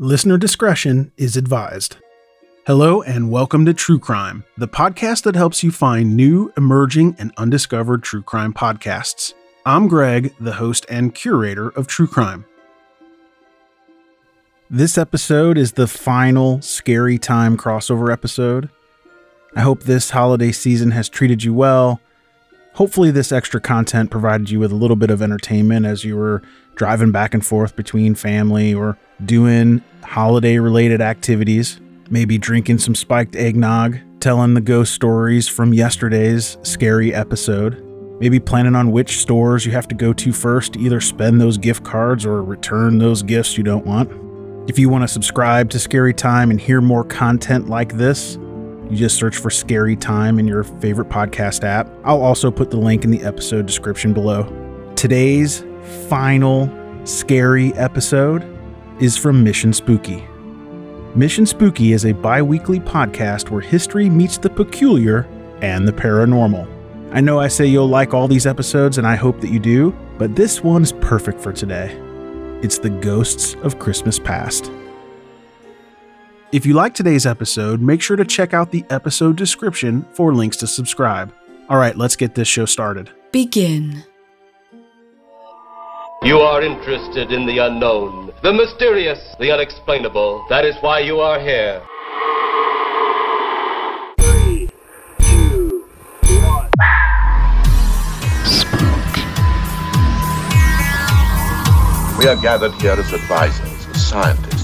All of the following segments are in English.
Listener discretion is advised. Hello, and welcome to True Crime, the podcast that helps you find new, emerging, and undiscovered true crime podcasts. I'm Greg, the host and curator of True Crime. This episode is the final Scary Time crossover episode. I hope this holiday season has treated you well. Hopefully, this extra content provided you with a little bit of entertainment as you were driving back and forth between family or doing holiday related activities. Maybe drinking some spiked eggnog, telling the ghost stories from yesterday's scary episode. Maybe planning on which stores you have to go to first to either spend those gift cards or return those gifts you don't want. If you want to subscribe to Scary Time and hear more content like this, you just search for Scary Time in your favorite podcast app. I'll also put the link in the episode description below. Today's final scary episode is from Mission Spooky. Mission Spooky is a bi weekly podcast where history meets the peculiar and the paranormal. I know I say you'll like all these episodes, and I hope that you do, but this one's perfect for today. It's the Ghosts of Christmas Past. If you like today's episode, make sure to check out the episode description for links to subscribe. All right, let's get this show started. Begin. You are interested in the unknown, the mysterious, the unexplainable. That is why you are here. Three, two, one. We are gathered here as advisors, as scientists.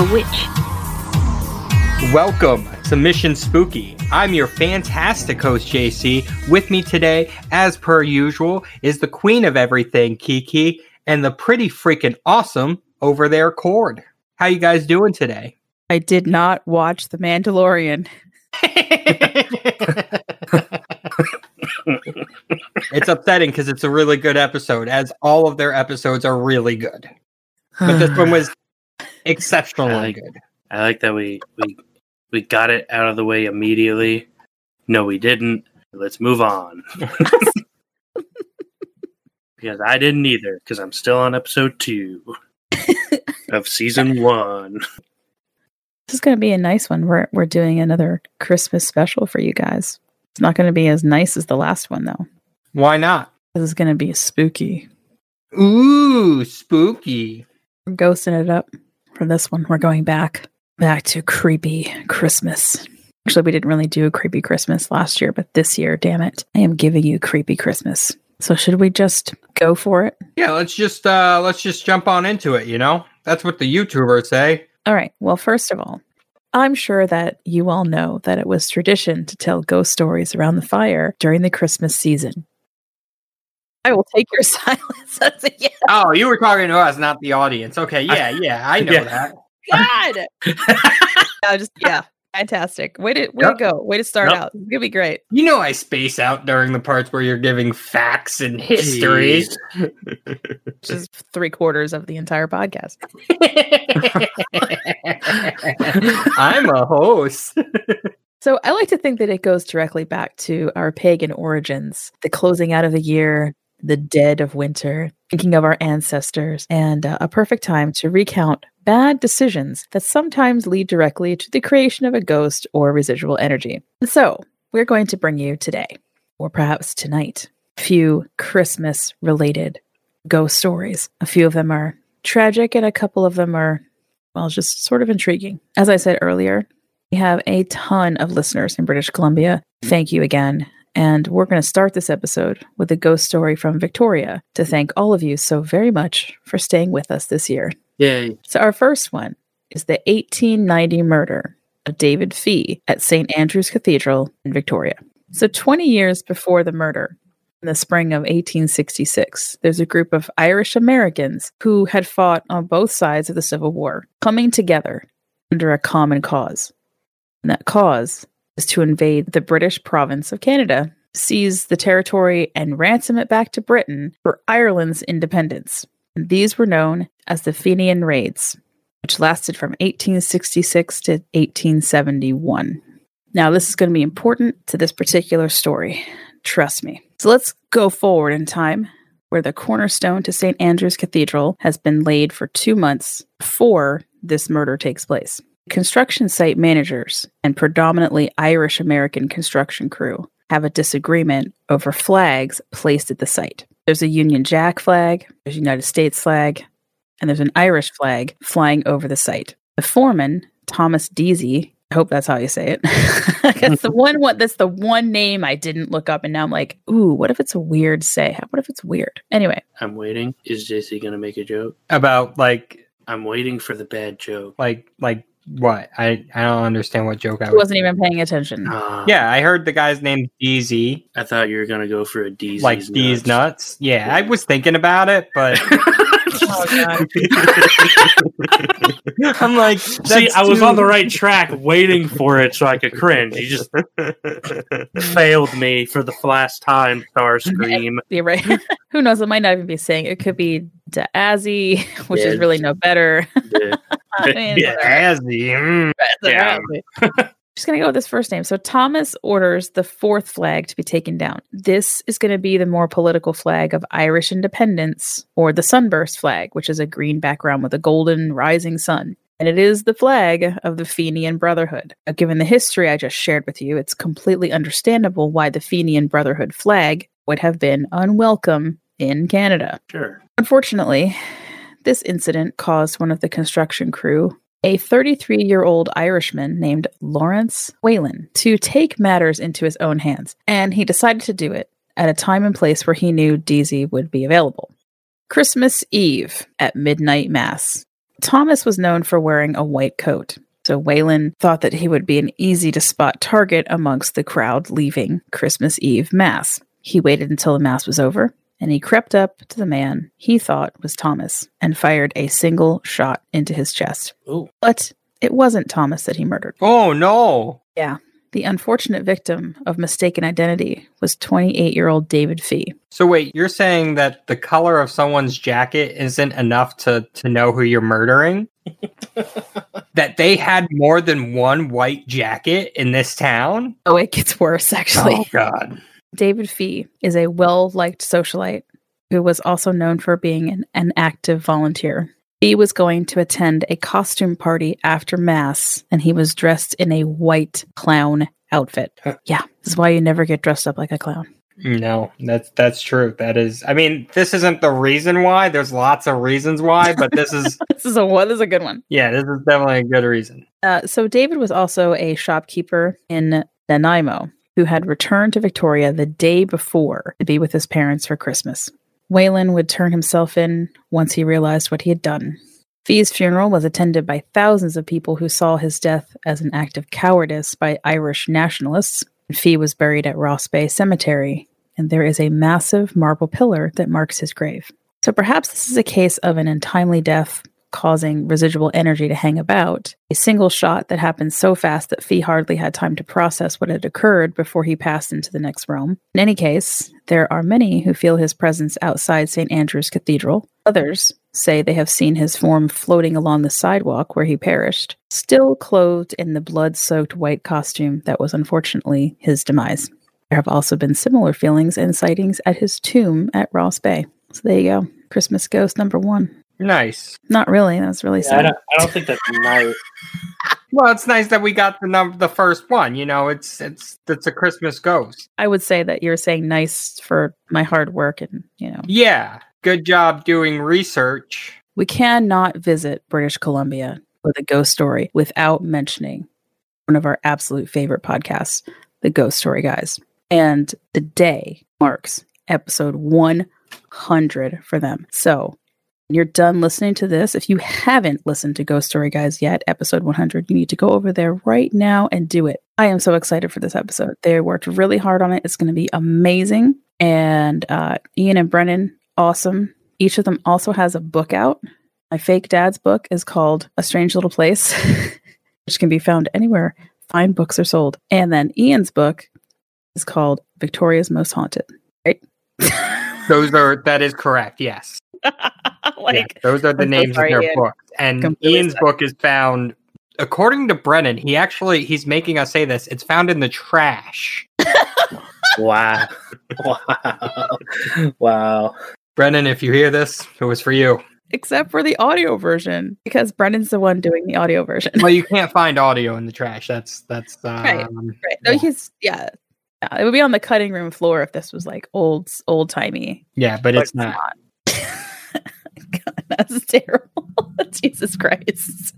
A witch. Welcome to Mission Spooky. I'm your fantastic host, JC. With me today, as per usual, is the queen of everything, Kiki, and the pretty freaking awesome over there, Cord. How you guys doing today? I did not watch The Mandalorian. it's upsetting because it's a really good episode, as all of their episodes are really good. But this one was exceptionally I like- good. I like that we we we got it out of the way immediately. No, we didn't. Let's move on. because I didn't either. Because I'm still on episode two of season one. This is going to be a nice one. We're we're doing another Christmas special for you guys. It's not going to be as nice as the last one though. Why not? This is going to be spooky. Ooh, spooky. We're ghosting it up for this one. We're going back back to creepy Christmas. Actually, we didn't really do a creepy Christmas last year, but this year, damn it, I am giving you creepy Christmas. So should we just go for it? Yeah, let's just uh let's just jump on into it, you know? That's what the YouTubers say. All right. Well, first of all, I'm sure that you all know that it was tradition to tell ghost stories around the fire during the Christmas season. I will take your silence as a yes. Oh, you were talking to us, not the audience. Okay, yeah, yeah, I know Yeah. that. God. I just yeah, fantastic. Way to way Yep. to go. Way to start Yep. out. It's gonna be great. You know I space out during the parts where you're giving facts and history. Jeez. Which is three quarters of the entire podcast. I'm a host. So I like to think that it goes directly back to our pagan origins, the closing out of the year, the dead of winter, thinking of our ancestors, and uh, a perfect time to recount bad decisions that sometimes lead directly to the creation of a ghost or residual energy. So, we're going to bring you today, or perhaps tonight, a few Christmas related ghost stories. A few of them are tragic, and a couple of them are, well, just sort of intriguing. As I said earlier, we have a ton of listeners in British Columbia. Thank you again. And we're going to start this episode with a ghost story from Victoria to thank all of you so very much for staying with us this year. Yay. So, our first one is the 1890 murder of David Fee at St. Andrew's Cathedral in Victoria. So, 20 years before the murder, in the spring of 1866, there's a group of Irish Americans who had fought on both sides of the Civil War, coming together under a common cause. And that cause to invade the British province of Canada, seize the territory, and ransom it back to Britain for Ireland's independence. And these were known as the Fenian Raids, which lasted from 1866 to 1871. Now, this is going to be important to this particular story. Trust me. So let's go forward in time where the cornerstone to St. Andrew's Cathedral has been laid for two months before this murder takes place. Construction site managers and predominantly Irish American construction crew have a disagreement over flags placed at the site. There's a Union Jack flag, there's a United States flag, and there's an Irish flag flying over the site. The foreman, Thomas Deasy, I hope that's how you say it. that's the one what that's the one name I didn't look up and now I'm like, ooh, what if it's a weird say? What if it's weird? Anyway. I'm waiting. Is JC gonna make a joke? About like I'm waiting for the bad joke. like like what? I I don't understand what joke I I was. wasn't even paying attention. Ah, Yeah, I heard the guy's name DZ, I thought you were gonna go for a D's like D's nuts. Yeah, I was thinking about it, but Oh, I'm like, See, I was too- on the right track waiting for it so I could cringe. You just failed me for the last time, Starscream. You're right. Who knows? It might not even be saying it could be Dazzy, which is really no better. Yeah. I mean, Yeah. whatever. Azzy, mm. Yeah. Just gonna go with this first name. So Thomas orders the fourth flag to be taken down. This is gonna be the more political flag of Irish independence, or the sunburst flag, which is a green background with a golden rising sun. And it is the flag of the Fenian Brotherhood. Now, given the history I just shared with you, it's completely understandable why the Fenian Brotherhood flag would have been unwelcome in Canada. Sure. Unfortunately, this incident caused one of the construction crew, a 33 year old Irishman named Lawrence Whalen, to take matters into his own hands, and he decided to do it at a time and place where he knew Deasy would be available. Christmas Eve at midnight mass. Thomas was known for wearing a white coat, so Whalen thought that he would be an easy to spot target amongst the crowd leaving Christmas Eve mass. He waited until the mass was over and he crept up to the man he thought was Thomas and fired a single shot into his chest. Ooh. But it wasn't Thomas that he murdered. Oh no! Yeah. The unfortunate victim of mistaken identity was 28 year old David Fee. So wait, you're saying that the color of someone's jacket isn't enough to to know who you're murdering? that they had more than one white jacket in this town? Oh, it gets worse, actually. Oh god. David Fee is a well liked socialite who was also known for being an, an active volunteer. He was going to attend a costume party after Mass, and he was dressed in a white clown outfit. yeah, this is why you never get dressed up like a clown. No, that's that's true. That is I mean, this isn't the reason why. There's lots of reasons why, but this is This is a one. This is a good one. yeah, this is definitely a good reason. Uh, so David was also a shopkeeper in Nanaimo who had returned to Victoria the day before to be with his parents for Christmas. Whalen would turn himself in once he realized what he had done. Fee's funeral was attended by thousands of people who saw his death as an act of cowardice by Irish nationalists. Fee was buried at Ross Bay Cemetery, and there is a massive marble pillar that marks his grave. So perhaps this is a case of an untimely death causing residual energy to hang about, a single shot that happened so fast that Fee hardly had time to process what had occurred before he passed into the next realm. In any case, there are many who feel his presence outside St. Andrew's Cathedral. Others say they have seen his form floating along the sidewalk where he perished, still clothed in the blood soaked white costume that was unfortunately his demise. There have also been similar feelings and sightings at his tomb at Ross Bay. So there you go. Christmas ghost number one. Nice. Not really. That's really Yeah, I sad. don't. I don't think that's nice. Well, it's nice that we got the number, the first one. You know, it's it's it's a Christmas ghost. I would say that you're saying nice for my hard work and, you know, Yeah, good job doing research. we cannot visit British Columbia with a ghost story without mentioning one of our absolute favorite podcasts, The Ghost Story Guys. And the day marks episode 100 for them. So when you're done listening to this, if you haven't listened to Ghost Story Guys yet, episode 100, you need to go over there right now and do it. I am so excited for this episode. They worked really hard on it. It's going to be amazing. And uh, Ian and Brennan, awesome. Each of them also has a book out. My fake dad's book is called A Strange Little Place, which can be found anywhere fine books are sold. And then Ian's book is called Victoria's Most Haunted, right? Those are that is correct. Yes, like Yeah, those are the I'm so names sorry, of their Ian. books. And Completely Ian's sorry. book is found, according to Brennan. He actually he's making us say this. It's found in the trash. Wow. wow. Wow. Brennan, if you hear this, it was for you. except for the audio version, because Brennan's the one doing the audio version. Well, you can't find audio in the trash. That's that's um, Right, right. No, he's yeah. Yeah, it would be on the cutting room floor if this was like old old timey. Yeah, but it's not. God, that's terrible. Jesus Christ.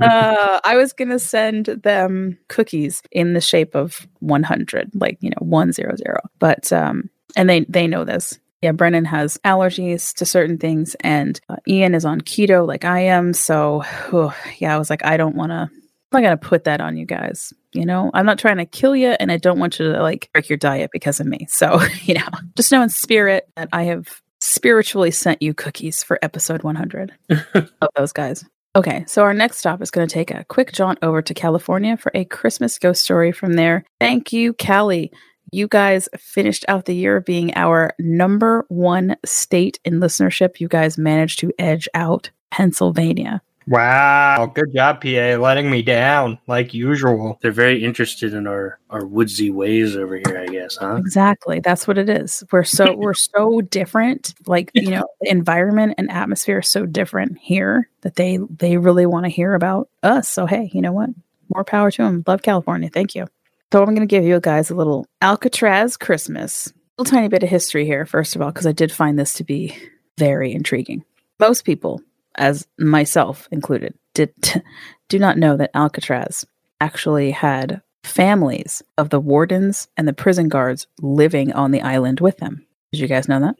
uh, I was gonna send them cookies in the shape of 100, like you know, 100. But um, and they they know this. Yeah, Brennan has allergies to certain things, and uh, Ian is on keto like I am. So, oh, yeah, I was like, I don't want to. I'm not gonna put that on you guys. You know, I'm not trying to kill you, and I don't want you to like break your diet because of me. So, you know, just know in spirit that I have spiritually sent you cookies for episode 100 of those guys. Okay, so our next stop is going to take a quick jaunt over to California for a Christmas ghost story from there. Thank you, Cali. You guys finished out the year being our number one state in listenership. You guys managed to edge out Pennsylvania. Wow, good job, PA, letting me down like usual. They're very interested in our our woodsy ways over here, I guess, huh? Exactly. That's what it is. We're so we're so different. Like, you know, the environment and atmosphere is so different here that they they really want to hear about us. So hey, you know what? More power to them. Love California. Thank you. So I'm going to give you guys a little Alcatraz Christmas. A little tiny bit of history here, first of all, because I did find this to be very intriguing. Most people, as myself included, did do not know that Alcatraz actually had families of the wardens and the prison guards living on the island with them. Did you guys know that?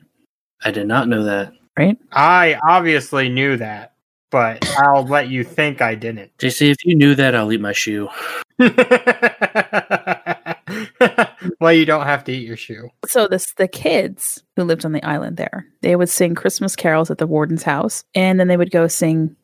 I did not know that. Right? I obviously knew that, but I'll let you think I didn't. JC, if you knew that, I'll eat my shoe. well, you don't have to eat your shoe. So this the kids who lived on the island there, they would sing Christmas carols at the warden's house, and then they would go sing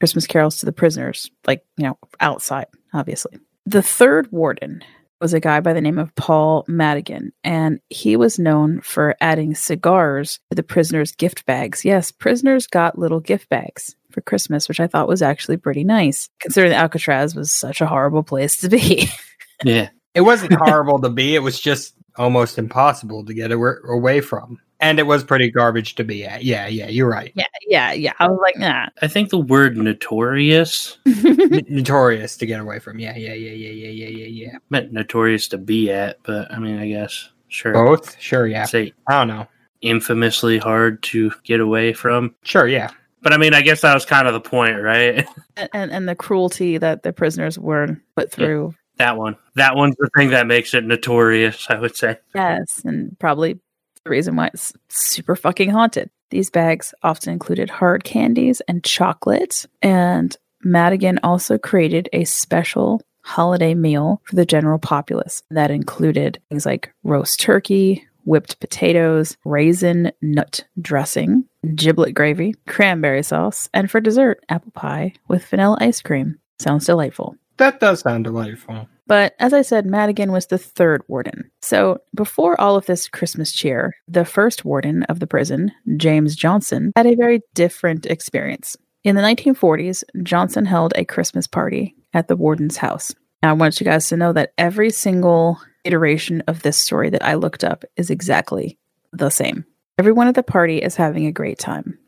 Christmas carols to the prisoners, like, you know, outside, obviously. The third warden was a guy by the name of Paul Madigan, and he was known for adding cigars to the prisoners' gift bags. Yes, prisoners got little gift bags for Christmas, which I thought was actually pretty nice, considering Alcatraz was such a horrible place to be. Yeah. It wasn't horrible to be, it was just almost impossible to get away from. And it was pretty garbage to be at. Yeah, yeah, you're right. yeah, yeah, yeah. I was like, nah. I think the word notorious N- notorious to get away from. Yeah, yeah, yeah, yeah, yeah, yeah, yeah, yeah. meant notorious to be at, but I mean, I guess sure. Both? Sure, yeah. Say I don't know. infamously hard to get away from. Sure, yeah. But I mean, I guess that was kind of the point, right? and, and and the cruelty that the prisoners were put through. That one. That one's the thing that makes it notorious, I would say. Yes, and probably the reason why it's super fucking haunted. These bags often included hard candies and chocolate, and Madigan also created a special holiday meal for the general populace that included things like roast turkey, whipped potatoes, raisin nut dressing, giblet gravy, cranberry sauce, and for dessert, apple pie with vanilla ice cream. Sounds delightful. That does sound delightful. But as I said, Madigan was the third warden. So before all of this Christmas cheer, the first warden of the prison, James Johnson, had a very different experience. In the 1940s, Johnson held a Christmas party at the warden's house. Now, I want you guys to know that every single iteration of this story that I looked up is exactly the same. Everyone at the party is having a great time.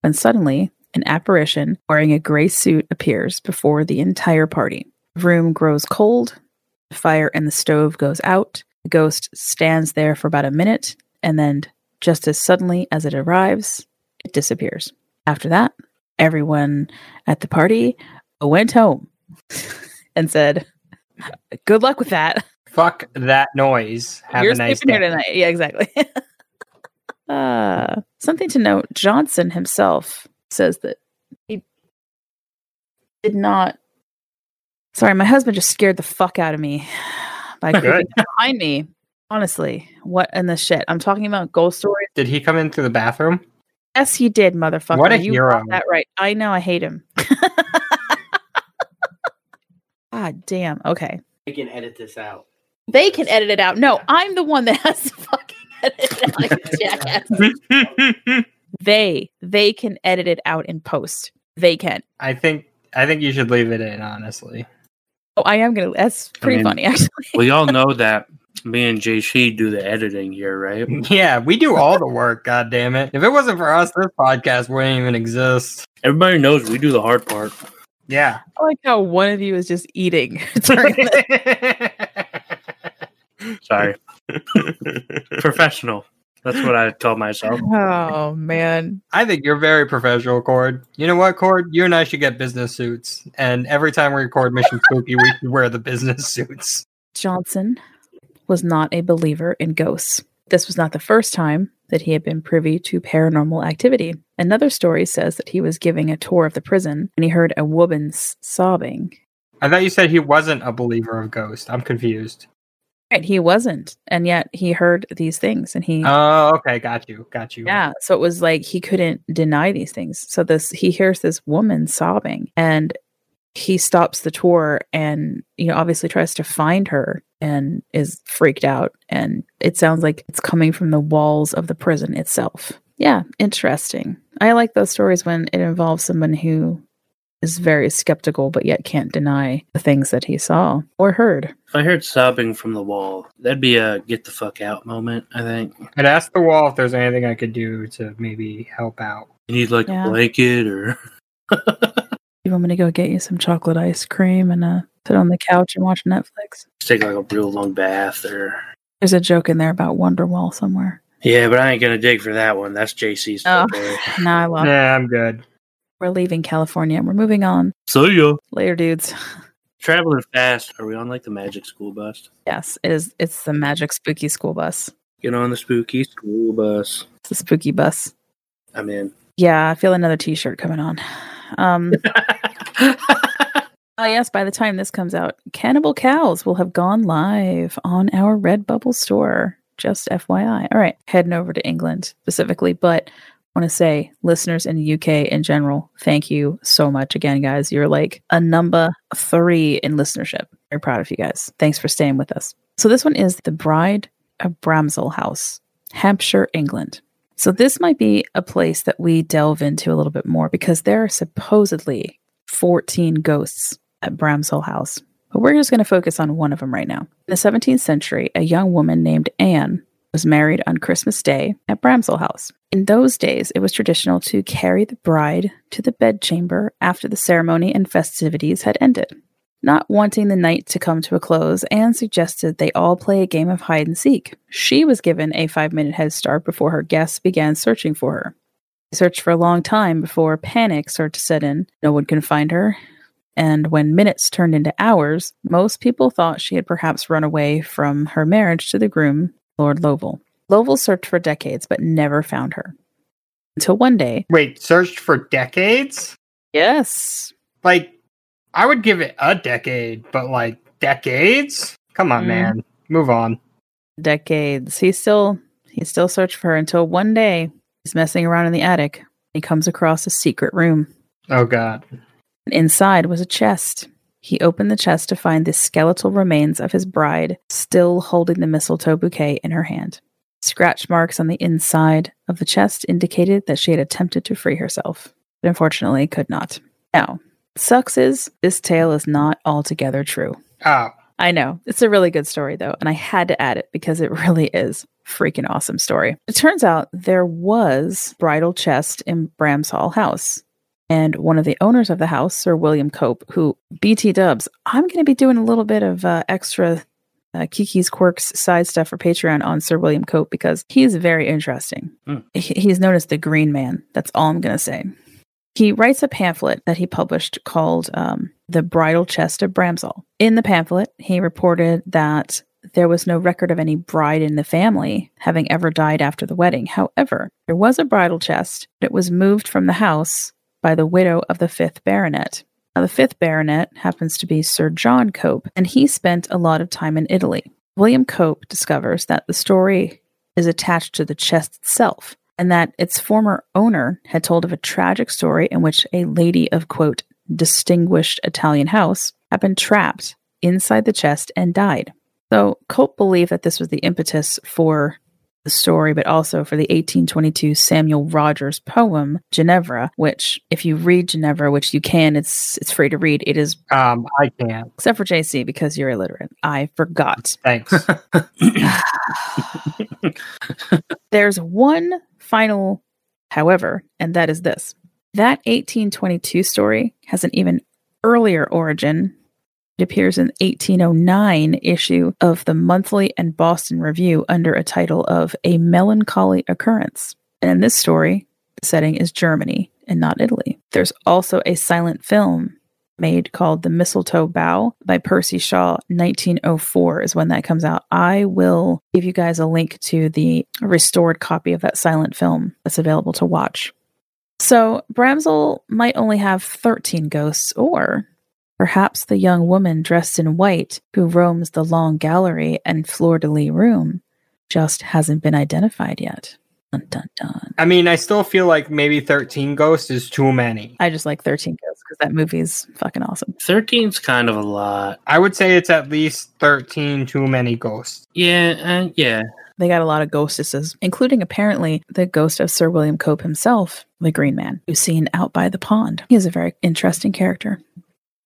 when suddenly an apparition wearing a gray suit appears before the entire party. Room grows cold, the fire in the stove goes out, the ghost stands there for about a minute, and then, just as suddenly as it arrives, it disappears. After that, everyone at the party went home and said, Good luck with that. Fuck that noise. Have You're a nice sleeping day. here tonight. Yeah, exactly. uh, something to note Johnson himself says that he did not. Sorry, my husband just scared the fuck out of me by Good. creeping behind me. Honestly, what in the shit? I'm talking about ghost stories. Did he come in through the bathroom? Yes, he did, motherfucker. What a you hero. got that right. I know. I hate him. God damn. Okay. I can edit this out. They can edit it out. No, I'm the one that has to fucking edit it out. you jackass. they they can edit it out in post. They can. I think I think you should leave it in, honestly. Oh, I am gonna. That's pretty mean- funny, actually. We all know that me and JC do the editing here, right? Yeah, we do all the work, god damn it. If it wasn't for us, this podcast wouldn't even exist. Everybody knows we do the hard part. Yeah. I like how one of you is just eating. Sorry. Professional. That's what I told myself. oh man. I think you're very professional, Cord. You know what, Cord? You and I should get business suits. And every time we record Mission Spooky, we should wear the business suits. Johnson was not a believer in ghosts. This was not the first time that he had been privy to paranormal activity. Another story says that he was giving a tour of the prison and he heard a woman's sobbing. I thought you said he wasn't a believer of ghosts. I'm confused. Right, he wasn't, and yet he heard these things, and he Oh, okay. Got you. Got you. yeah. So it was like he couldn't deny these things. So this he hears this woman sobbing, and he stops the tour, and you know obviously tries to find her, and is freaked out, and it sounds like it's coming from the walls of the prison itself. Yeah, interesting. I like those stories when it involves someone who is very skeptical but yet can't deny the things that he saw or heard. If I heard sobbing from the wall, that'd be a get the fuck out moment, I think. I'd ask the wall if there's anything I could do to maybe help out. You need like Yeah. a blanket or You want me to go get you some chocolate ice cream and uh, sit on the couch and watch Netflix? just take like a real long bath or There's a joke in there about Wonderwall somewhere. Yeah, but I ain't gonna dig for that one. That's JC's Oh, territory. no, I love it. Yeah, I'm good. We're leaving California and we're moving on. So you Later, dudes. traveling fast. Are we on like the magic school bus? Yes, it is. It's the magic spooky school bus. Get on the spooky school bus. It's the spooky bus. I'm in. Yeah, I feel another T-shirt coming on. Um, oh yes, by the time this comes out, Cannibal Cows will have gone live on our Redbubble store. Just FYI. All right, heading over to England specifically, but I want to say, listeners in the UK in general, thank you so much again, guys. You're like a number three in listenership. Very proud of you guys. Thanks for staying with us. So this one is the Bride of Bramshill House, Hampshire, England. So this might be a place that we delve into a little bit more because there are supposedly 14 ghosts at Bramshill House. But we're just going to focus on one of them right now. In the 17th century, a young woman named Anne was married on Christmas Day at Bramshill House. In those days, it was traditional to carry the bride to the bedchamber after the ceremony and festivities had ended. Not wanting the night to come to a close, Anne suggested they all play a game of hide and seek. She was given a five minute head start before her guests began searching for her. They searched for a long time before panic started to set in. No one could find her. And when minutes turned into hours, most people thought she had perhaps run away from her marriage to the groom, Lord Lovell. Lovell searched for decades but never found her. Until one day. Wait, searched for decades? Yes. Like, I would give it a decade, but like decades? Come on, Mm. man. Move on. Decades. He still he still searched for her until one day he's messing around in the attic. He comes across a secret room. Oh god. And inside was a chest. He opened the chest to find the skeletal remains of his bride, still holding the mistletoe bouquet in her hand. Scratch marks on the inside of the chest indicated that she had attempted to free herself, but unfortunately could not. Now, sucks is this tale is not altogether true. Oh. I know. It's a really good story though, and I had to add it because it really is freaking awesome story. It turns out there was bridal chest in Bramshill House. And one of the owners of the house, Sir William Cope, who BT dubs, I'm going to be doing a little bit of uh, extra uh, Kiki's Quirks side stuff for Patreon on Sir William Cope because he is very interesting. Mm. He's known as the Green Man. That's all I'm going to say. He writes a pamphlet that he published called um, The Bridal Chest of Bramshill. In the pamphlet, he reported that there was no record of any bride in the family having ever died after the wedding. However, there was a bridal chest. It was moved from the house by the widow of the fifth baronet. Now, the fifth baronet happens to be Sir John Cope, and he spent a lot of time in Italy. William Cope discovers that the story is attached to the chest itself, and that its former owner had told of a tragic story in which a lady of, quote, distinguished Italian house had been trapped inside the chest and died. So Cope believed that this was the impetus for the story, but also for the 1822 Samuel Rogers poem Ginevra, which, if you read Ginevra, which you can, it's it's free to read. It is, Um, I can. except for JC because you're illiterate. I forgot. Thanks. There's one final, however, and that is this: that 1822 story has an even earlier origin. It appears in 1809 issue of the Monthly and Boston Review under a title of A Melancholy Occurrence. And in this story, the setting is Germany and not Italy. There's also a silent film made called The Mistletoe Bough by Percy Shaw. 1904 is when that comes out. I will give you guys a link to the restored copy of that silent film that's available to watch. So, Bramshill might only have 13 ghosts, or perhaps the young woman dressed in white who roams the long gallery and fleur de lis room just hasn't been identified yet. Dun, dun, dun. I mean, I still feel like maybe 13 ghosts is too many. I just like 13 ghosts because that movie's fucking awesome. 13's kind of a lot. I would say it's at least 13 too many ghosts. Yeah, uh, yeah. They got a lot of ghostesses, including apparently the ghost of Sir William Cope himself, the Green Man, who's seen out by the pond. He is a very interesting character.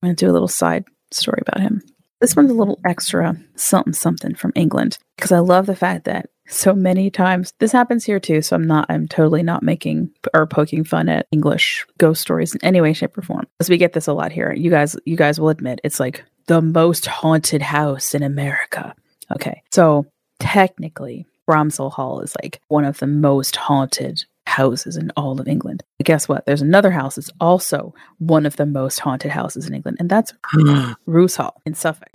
I'm going to do a little side story about him. This one's a little extra something something from England because I love the fact that so many times this happens here too. So I'm not, I'm totally not making or poking fun at English ghost stories in any way, shape, or form. Because we get this a lot here. You guys, you guys will admit it's like the most haunted house in America. Okay, so technically, Bramshill Hall is like one of the most haunted houses in all of England. But guess what? There's another house that's also one of the most haunted houses in England, and that's Roos Hall in Suffolk.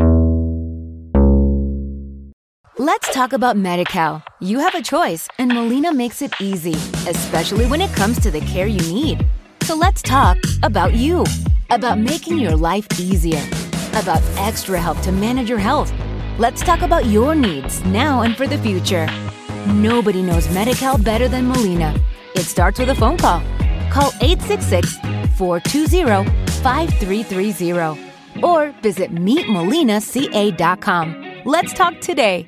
Let's talk about MediCal. You have a choice, and Molina makes it easy, especially when it comes to the care you need. So let's talk about you, about making your life easier, about extra help to manage your health. Let's talk about your needs now and for the future. Nobody knows MediCal better than Molina. It starts with a phone call. Call 866 420 5330 or visit meetmolinaca.com. Let's talk today.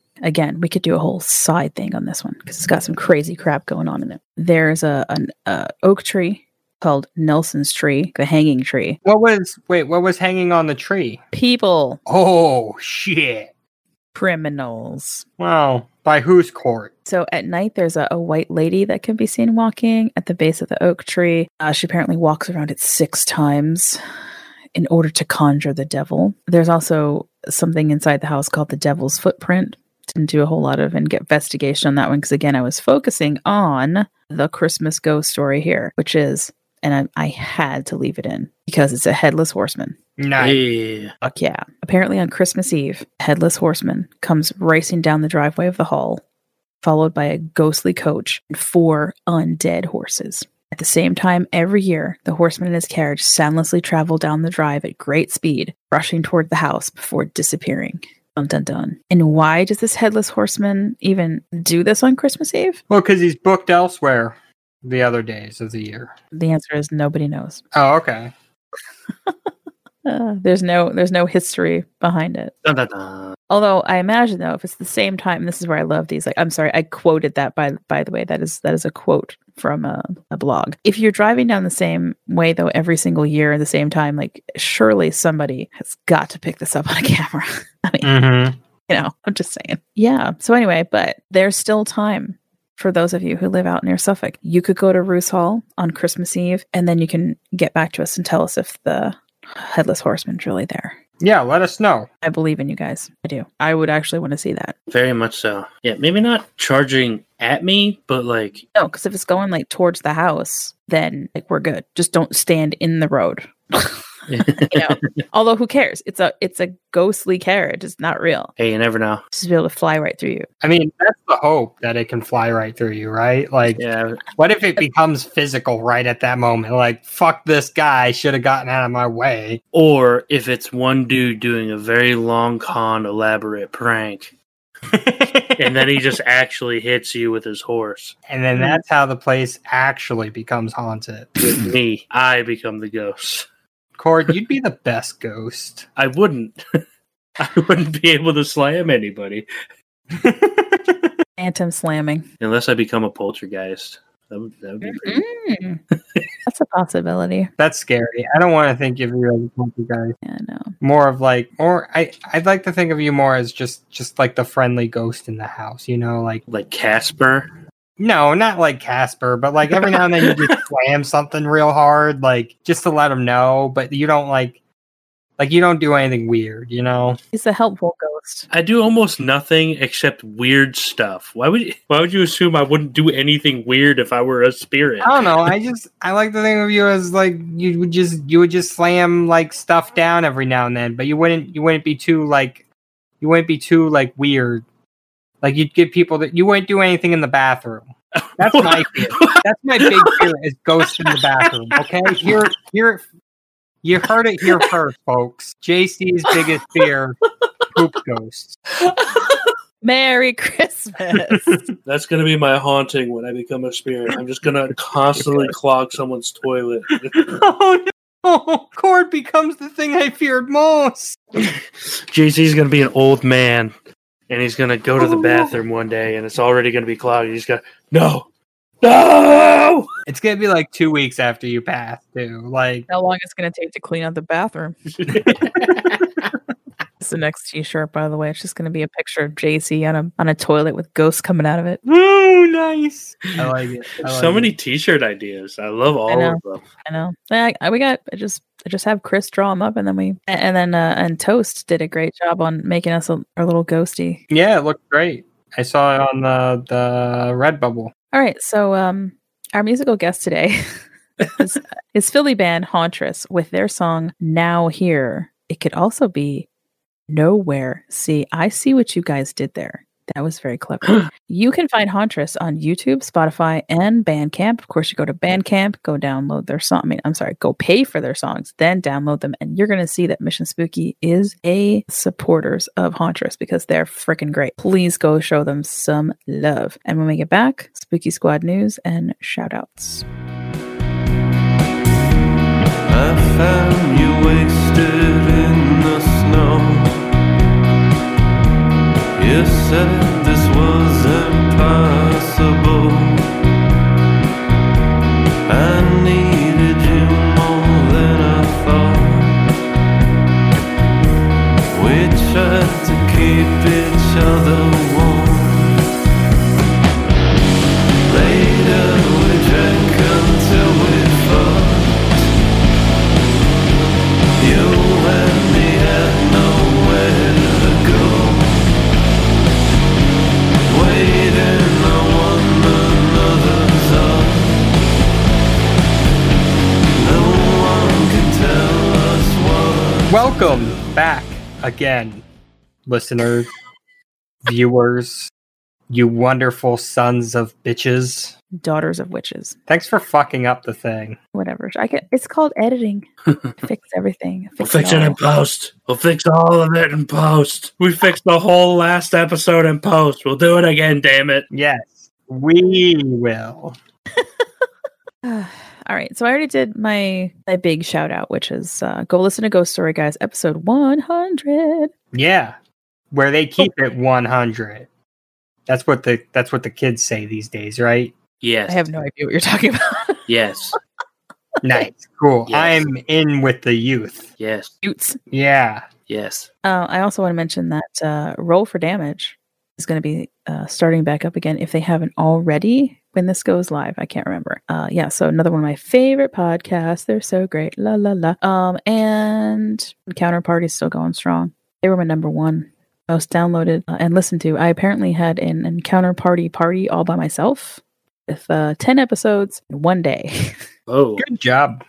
Again, we could do a whole side thing on this one because it's got some crazy crap going on in it. There's a an a oak tree called Nelson's tree, the hanging tree. What was wait? What was hanging on the tree? People, Oh shit! criminals. Wow. By whose court? So at night, there's a, a white lady that can be seen walking at the base of the oak tree. Uh, she apparently walks around it six times in order to conjure the devil. There's also something inside the house called the devil's footprint. Didn't do a whole lot of investigation on that one because, again, I was focusing on the Christmas ghost story here, which is, and I, I had to leave it in because it's a headless horseman. Nice. Fuck yeah. Apparently, on Christmas Eve, a headless horseman comes racing down the driveway of the hall, followed by a ghostly coach and four undead horses. At the same time, every year, the horseman and his carriage soundlessly travel down the drive at great speed, rushing toward the house before disappearing. Dun dun dun. And why does this headless horseman even do this on Christmas Eve? Well, because he's booked elsewhere the other days of the year. The answer is nobody knows. Oh, okay. Uh, there's no there's no history behind it. Dun, dun, dun. Although I imagine though, if it's the same time, this is where I love these. Like, I'm sorry, I quoted that by by the way. That is that is a quote from a, a blog. If you're driving down the same way though every single year at the same time, like surely somebody has got to pick this up on a camera. I mean, Mm-hmm. you know, I'm just saying. Yeah. So anyway, but there's still time for those of you who live out near Suffolk. You could go to Roos Hall on Christmas Eve, and then you can get back to us and tell us if the headless horseman's really there. Yeah, let us know. I believe in you guys. I do. I would actually want to see that. Very much so. Yeah, maybe not charging at me, but like No, because if it's going like towards the house, then like we're good. Just don't stand in the road. you know. Although who cares? It's a it's a ghostly carriage. It's not real. hey, you never know. Just be able to fly right through you. I mean, that's the hope that it can fly right through you, right? Like, Yeah, what if it becomes physical right at that moment? Like, fuck this guy, should have gotten out of my way. or if it's one dude doing a very long con elaborate prank, and then he just actually hits you with his horse. And then that's how the place actually becomes haunted. With me, I become the ghost. Cord, you'd be the best ghost. I wouldn't. I wouldn't be able to slam anybody Phantom slamming. unless I become a poltergeist. That would, that would be pretty. Mm. That's a possibility. That's scary. I don't want to think of you as a poltergeist. Yeah, no. More of like, more. I I'd like to think of you more as just just like the friendly ghost in the house. You know, like Like Casper. No, not like Casper, but like every now and then you just slam something real hard, like just to let them know. But you don't like, like you don't do anything weird. You know. He's a helpful ghost. I do almost nothing except weird stuff. Why would why would you assume I wouldn't do anything weird if I were a spirit? I don't know. I just I like to think of you as like you would just you would just slam like stuff down every now and then, but you wouldn't you wouldn't be too like you wouldn't be too like weird. Like you'd get people that you wouldn't do anything in the bathroom. That's my fear. That's my big fear is ghosts in the bathroom. Okay, here here you heard it here first, folks. JC's biggest fear: poop ghosts. Merry Christmas. That's gonna be my haunting when I become a spirit. I'm just gonna constantly clog someone's toilet. oh no! Cord becomes the thing I feared most. JC's gonna be an old man, and he's gonna go to the oh, bathroom one day, and it's already gonna be clogged. He's gonna no, no. It's gonna be like two weeks after you pass, too. Like How long it's going to take to clean out the bathroom? It's the next T-shirt, by the way. It's just going to be a picture of JC on a on a toilet with ghosts coming out of it. Ooh, nice. I like it. I like so it. many T-shirt ideas. I love all know. of them. I know. I, I- we got. I just I just have Chris draw them up, and then we and then uh, and Toast did a great job on making us a, our little ghosty. Yeah, it looked great. I saw it on the the Redbubble. All right, so um, our musical guest today is, is Philly band Hauntress with their song "Now Here." It could also be "Nowhere." See, I see what you guys did there. That was very clever. you can find Hauntress on YouTube, Spotify, and Bandcamp. Of course, you go to Bandcamp, go download their song. I mean, I'm sorry, go pay for their songs, then download them, and you're going to see that Mission Spooky is a supporters of Hauntress because they're freaking great. Please go show them some love. And when we get back, Spooky Squad news and shout outs. I found you wasted You said this was impossible. I needed you more than I thought. We tried to keep each other Welcome back again, listeners, viewers, you wonderful sons of bitches. Daughters of witches. Thanks for fucking up the thing. Whatever. I get it's called editing. fix everything. We'll Fix, fix it in post. We'll fix all of it in post. We fixed the whole last episode in post. We'll do it again, damn it. Yes, we will. All right, so I already did my my big shout out, which is uh, go listen to Ghost Story Guys episode one hundred. Yeah, where they keep it 100. That's what the that's what the kids say these days, right? Yes. I have no idea what you're talking about. Yes. Nice, cool. Yes. I'm in with the youth. Yes. Utes. Yeah. Yes. Uh, I also want to mention that uh, Roll for Damage is going to be uh, starting back up again if they haven't already when this goes live. I can't remember. Uh, yeah, so another one of my favorite podcasts. They're so great. La la la. Um, and Counterpart is still going strong. They were my number one most downloaded uh, and listened to. I apparently had an encounter party party all by myself with uh, 10 episodes in one day. Oh. Good job.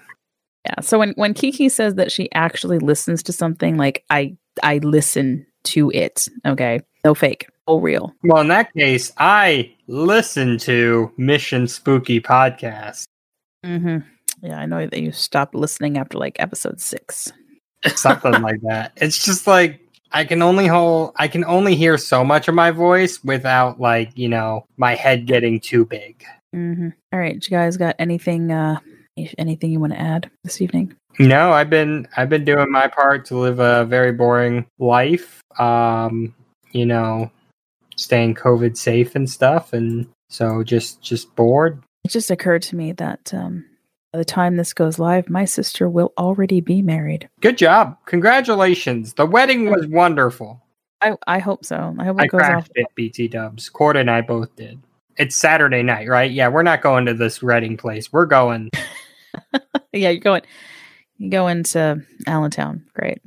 Yeah. So when when Kiki says that she actually listens to something, like I I listen to it. Okay, no fake, all real. Well, in that case, I listen to Mission Spooky podcast. Mm-hmm. Yeah, I know that you stopped listening after like episode six. something like that. It's just like I can only hold I can only hear so much of my voice without like, you know, my head getting too big. Mm-hmm. All right, you guys got anything? uh Anything you want to add this evening? No, I've been I've been doing my part to live a very boring life. Um, you know, staying COVID safe and stuff and so just just bored. It just occurred to me that um by the time this goes live, my sister will already be married. Good job. Congratulations. The wedding was wonderful. I I hope so. I hope I it goes off. it, BT dubs. Cord and I both did. It's Saturday night, right? Yeah, we're not going to this wedding place. We're going yeah, you're going. You go into Allentown. Great.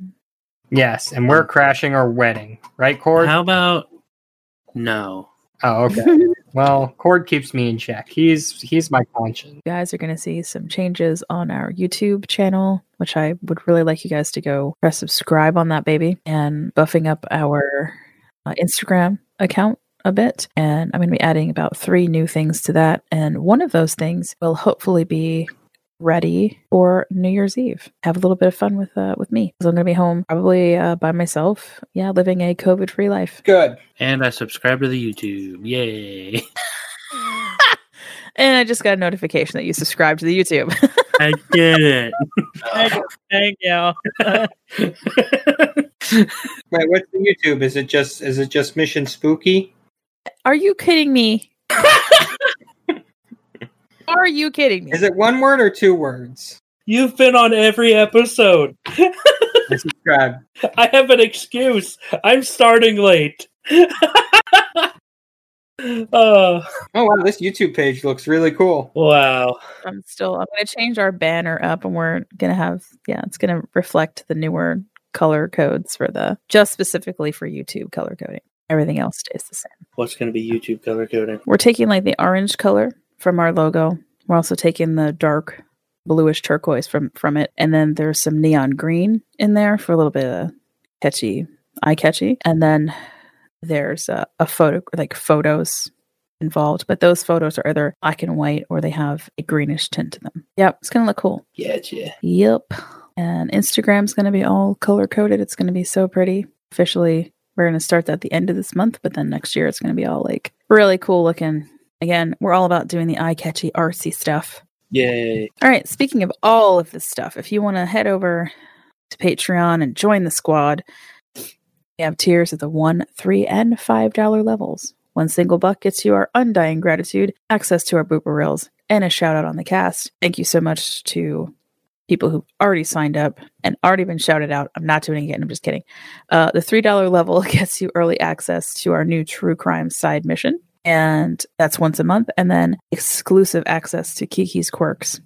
Yes, and we're crashing our wedding, right, Cord? How about no? Oh, okay. well, Cord keeps me in check. He's he's my conscience. You guys are going to see some changes on our YouTube channel, which I would really like you guys to go press subscribe on that baby and buffing up our uh, Instagram account a bit. And I'm going to be adding about three new things to that. And one of those things will hopefully be ready for New Year's Eve. Have a little bit of fun with uh, with me. So I'm going to be home probably uh, by myself. Yeah, living a COVID free life. Good. And I subscribe to the YouTube. Yay. And I just got a notification that you subscribed to the YouTube. I did it. Thank you. Wait, what's the YouTube? Is it just is it just Mission Spooky? Are you kidding me? Are you kidding me? Is it one word or two words? You've been on every episode. I subscribe. I have an excuse. I'm starting late. oh, Oh wow, this YouTube page looks really cool. wow. I'm still I'm gonna change our banner up and we're gonna have yeah, it's gonna reflect the newer color codes for the just specifically for YouTube color coding. Everything else stays the same. What's going to be YouTube color coding? We're taking like the orange color from our logo. We're also taking the dark bluish turquoise from from it. And then there's some neon green in there for a little bit of catchy eye catchy. And then there's a, a photo like photos involved, but those photos are either black and white or they have a greenish tint to them. Yep, it's gonna look cool. Yeah, yeah. Yep. And Instagram's to be all color coded. It's to be so pretty. Officially, we're to start that at the end of this month, but then next year it's to be all like really cool looking. Again, we're all about doing the eye catchy, artsy stuff. Yay. All right. Speaking of all of this stuff, if you want to head over to Patreon and join the squad, we have tiers at the one, three, and five dollar levels. One single buck gets you our undying gratitude, access to our booper reels, and a shout out on the cast. Thank you so much to people who've already signed up and already been shouted out. I'm not doing it again. I'm just kidding. Uh, the $3 level gets you early access to our new true crime side mission. And that's once a month. And then exclusive access to Kiki's Quirks,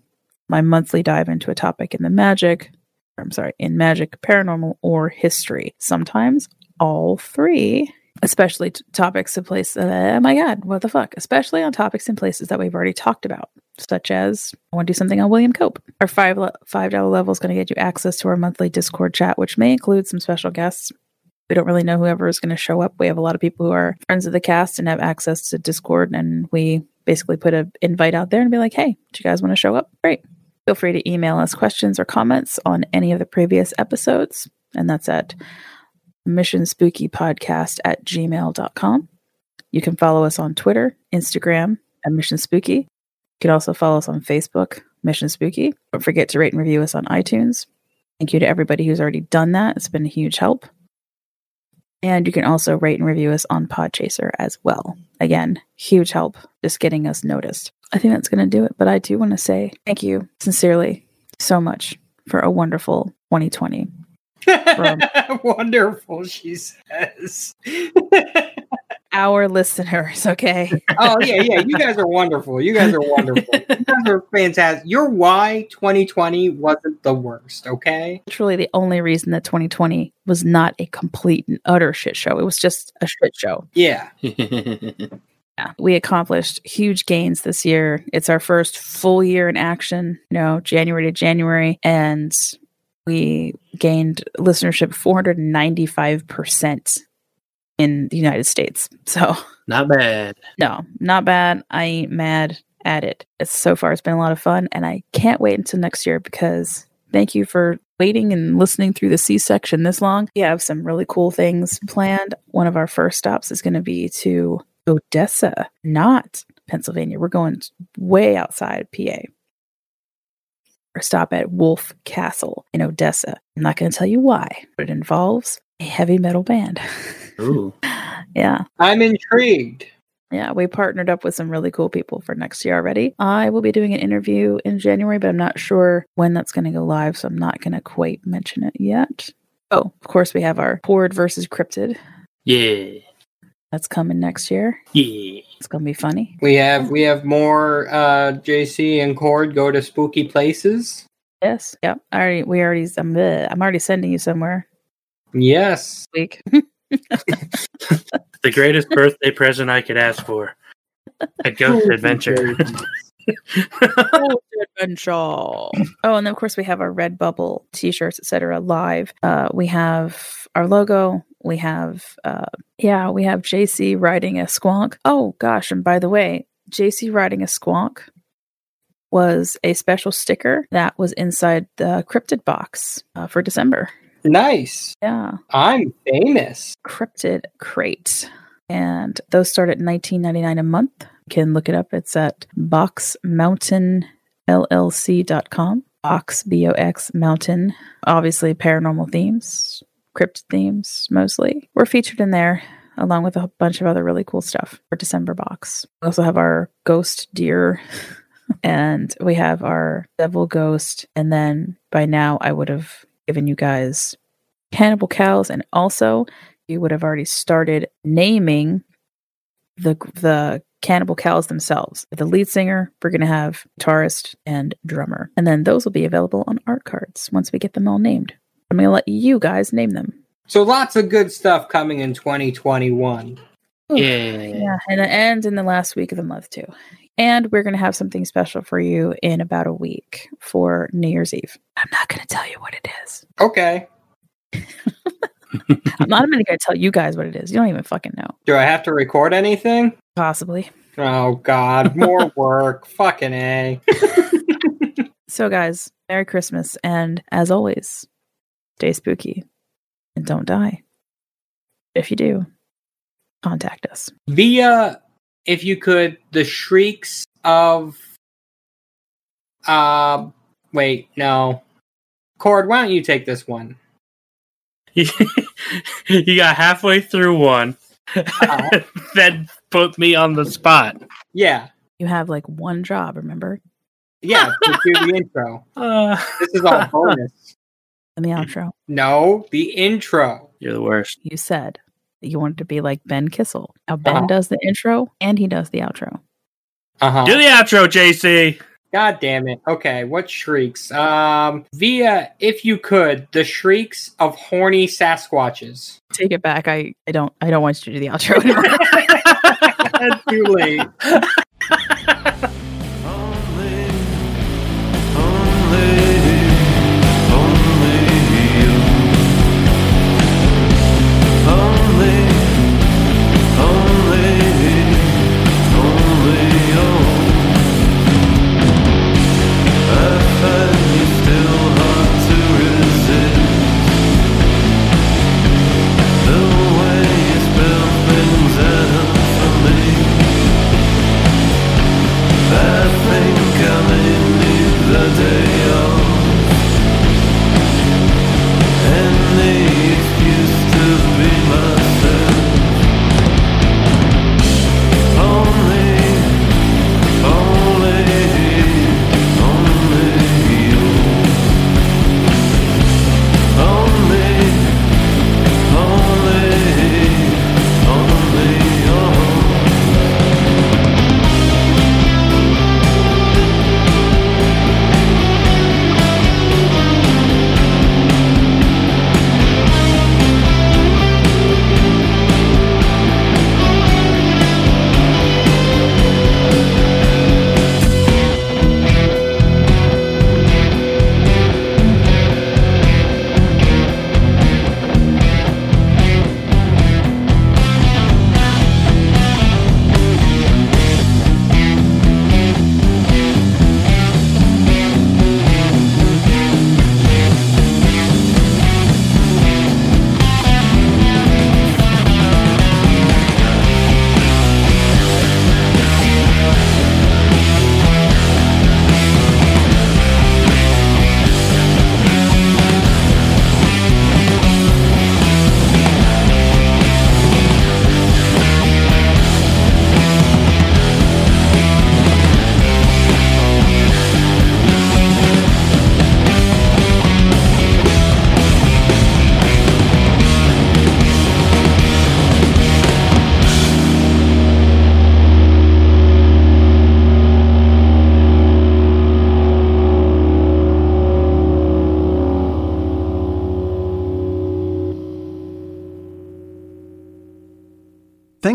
my monthly dive into a topic in the magic, I'm sorry, in magic, paranormal, or history. Sometimes all three, especially t- topics and places. Uh, oh my God, what the fuck? Especially on topics and places that we've already talked about. such as I want to do something on William Cope. Our five le- five dollar level is going to get you access to our monthly Discord chat, which may include some special guests. We don't really know whoever is going to show up. We have a lot of people who are friends of the cast and have access to Discord, and we basically put an invite out there and be like, "Hey, do you guys want to show up?" Great. Feel free to email us questions or comments on any of the previous episodes, and that's at missionspookypodcast at gmail.com. You can follow us on Twitter, Instagram at Mission Spooky. You can also follow us on Facebook, Mission Spooky. Don't forget to rate and review us on iTunes. Thank you to everybody who's already done that. It's been a huge help. And you can also rate and review us on Podchaser as well. Again, huge help just getting us noticed. I think that's going to do it. But I do want to say thank you sincerely so much for a wonderful 2020. From Wonderful, she says. our listeners, okay? oh yeah, yeah. You guys are wonderful. You guys are wonderful. you guys are fantastic. Your why 2020 wasn't the worst, okay? Literally the only reason that 2020 was not a complete and utter shit show. It was just a shit show. Yeah. Yeah, we accomplished huge gains this year. It's our first full year in action, you know, January to January, and we gained listenership 495% in the United States. So, Not bad. no, not bad. I ain't mad at it. It's so far it's been a lot of fun and I can't wait until next year because thank you for waiting and listening through the C section this long. We have some really cool things planned. One of our first stops is going to be to Odessa, not Pennsylvania. We're going way outside PA. Or stop at Wolf Castle in Odessa. I'm not going to tell you why, but it involves a heavy metal band. Ooh. yeah. I'm intrigued. Yeah, we partnered up with some really cool people for next year already. I will be doing an interview in January, but I'm not sure when that's going to go live, so I'm not going to quite mention it yet. Oh, of course, we have our Horde versus Cryptid. Yeah. That's coming next year. Yeah. It's going to be funny. We have we have more uh JC and Cord go to spooky places. Yes. Yep. I already. We already. I'm. bleh, I'm already sending you somewhere. Yes. Week. The greatest birthday present I could ask for. A ghost adventure. adventure. Oh, and then of course we have our Redbubble T-shirts, etc. Live. Uh, we have our logo. We have, uh, yeah, we have JC riding a squonk. Oh gosh, and by the way, JC riding a squonk was a special sticker that was inside the cryptid box uh, for December. Nice. Yeah, I'm famous. cryptid crate, and those start at 19.99 a month. You can look it up. It's at boxmountainllc.com. Box B O X Mountain. Obviously, paranormal themes, crypt themes mostly. We're featured in there along with a bunch of other really cool stuff for December box. We also have our ghost deer and we have our devil ghost. And then by now, I would have given you guys cannibal cows, and also you would have already started naming the the cannibal cows themselves. The lead singer, we're gonna have guitarist and drummer, and then those will be available on art cards once we get them all named. I'm gonna let you guys name them. So lots of good stuff coming in 2021. Yeah. Yeah, and it ends in the last week of the month too. And we're gonna have something special for you in about a week for New Year's Eve. I'm not gonna tell you what it is. Okay. I'm not even gonna tell you guys what it is. You don't even fucking know. Do I have to record anything? Possibly. Oh God, more work. Fucking a. So, guys, Merry Christmas. And as always, stay spooky and don't die. If you do, contact us. Via, if you could, the shrieks of. Uh, wait, no. Cord, why don't you take this one? you got halfway through one, then put me on the spot. Yeah, You have like one job, remember? yeah, to do the intro. Uh, This is all bonus. In the outro, No, the intro. You're the worst. you said that you wanted to be like Ben Kissel. Now, Ben Uh-huh. does the intro and he does the outro. Uh huh. Do the outro, JC. God damn it. Okay, what shrieks? Um, via, if you could, the shrieks of horny Sasquatches. Take it back. I, I don't I don't want you to do the outro anymore. Too late.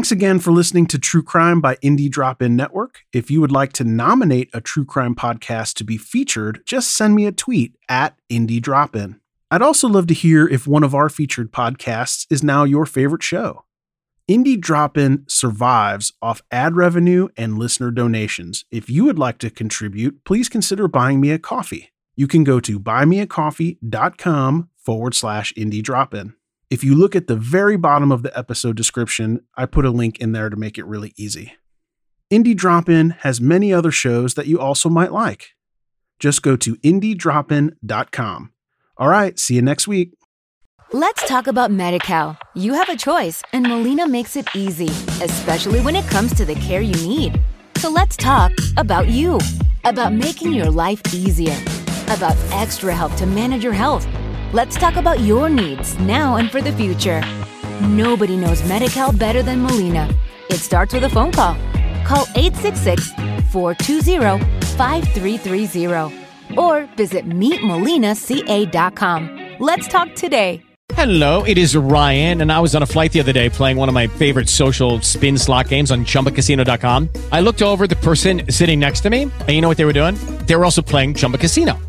Thanks again for listening to True Crime by Indie Drop In Network. If you would like to nominate a true crime podcast to be featured, just send me a tweet at Indie Drop In. I'd also love to hear if one of our featured podcasts is now your favorite show. Indie Drop In survives off ad revenue and listener donations. If you would like to contribute, please consider buying me a coffee. You can go to buymeacoffee.com forward slash indie drop in. If you look at the very bottom of the episode description, I put a link in there to make it really easy. Indie Drop In has many other shows that you also might like. Just go to indiedropin.com. All right, see you next week. Let's talk about MediCal. You have a choice, and Molina makes it easy, especially when it comes to the care you need. So let's talk about you, about making your life easier, about extra help to manage your health. Let's talk about your needs now and for the future. Nobody knows MediCal better than Molina. It starts with a phone call. Call 866 420 5330 or visit meetmolinaca.com. Let's talk today. Hello, it is Ryan, and I was on a flight the other day playing one of my favorite social spin slot games on chumbacasino.com. I looked over the person sitting next to me, and you know what they were doing? They were also playing Chumba Casino.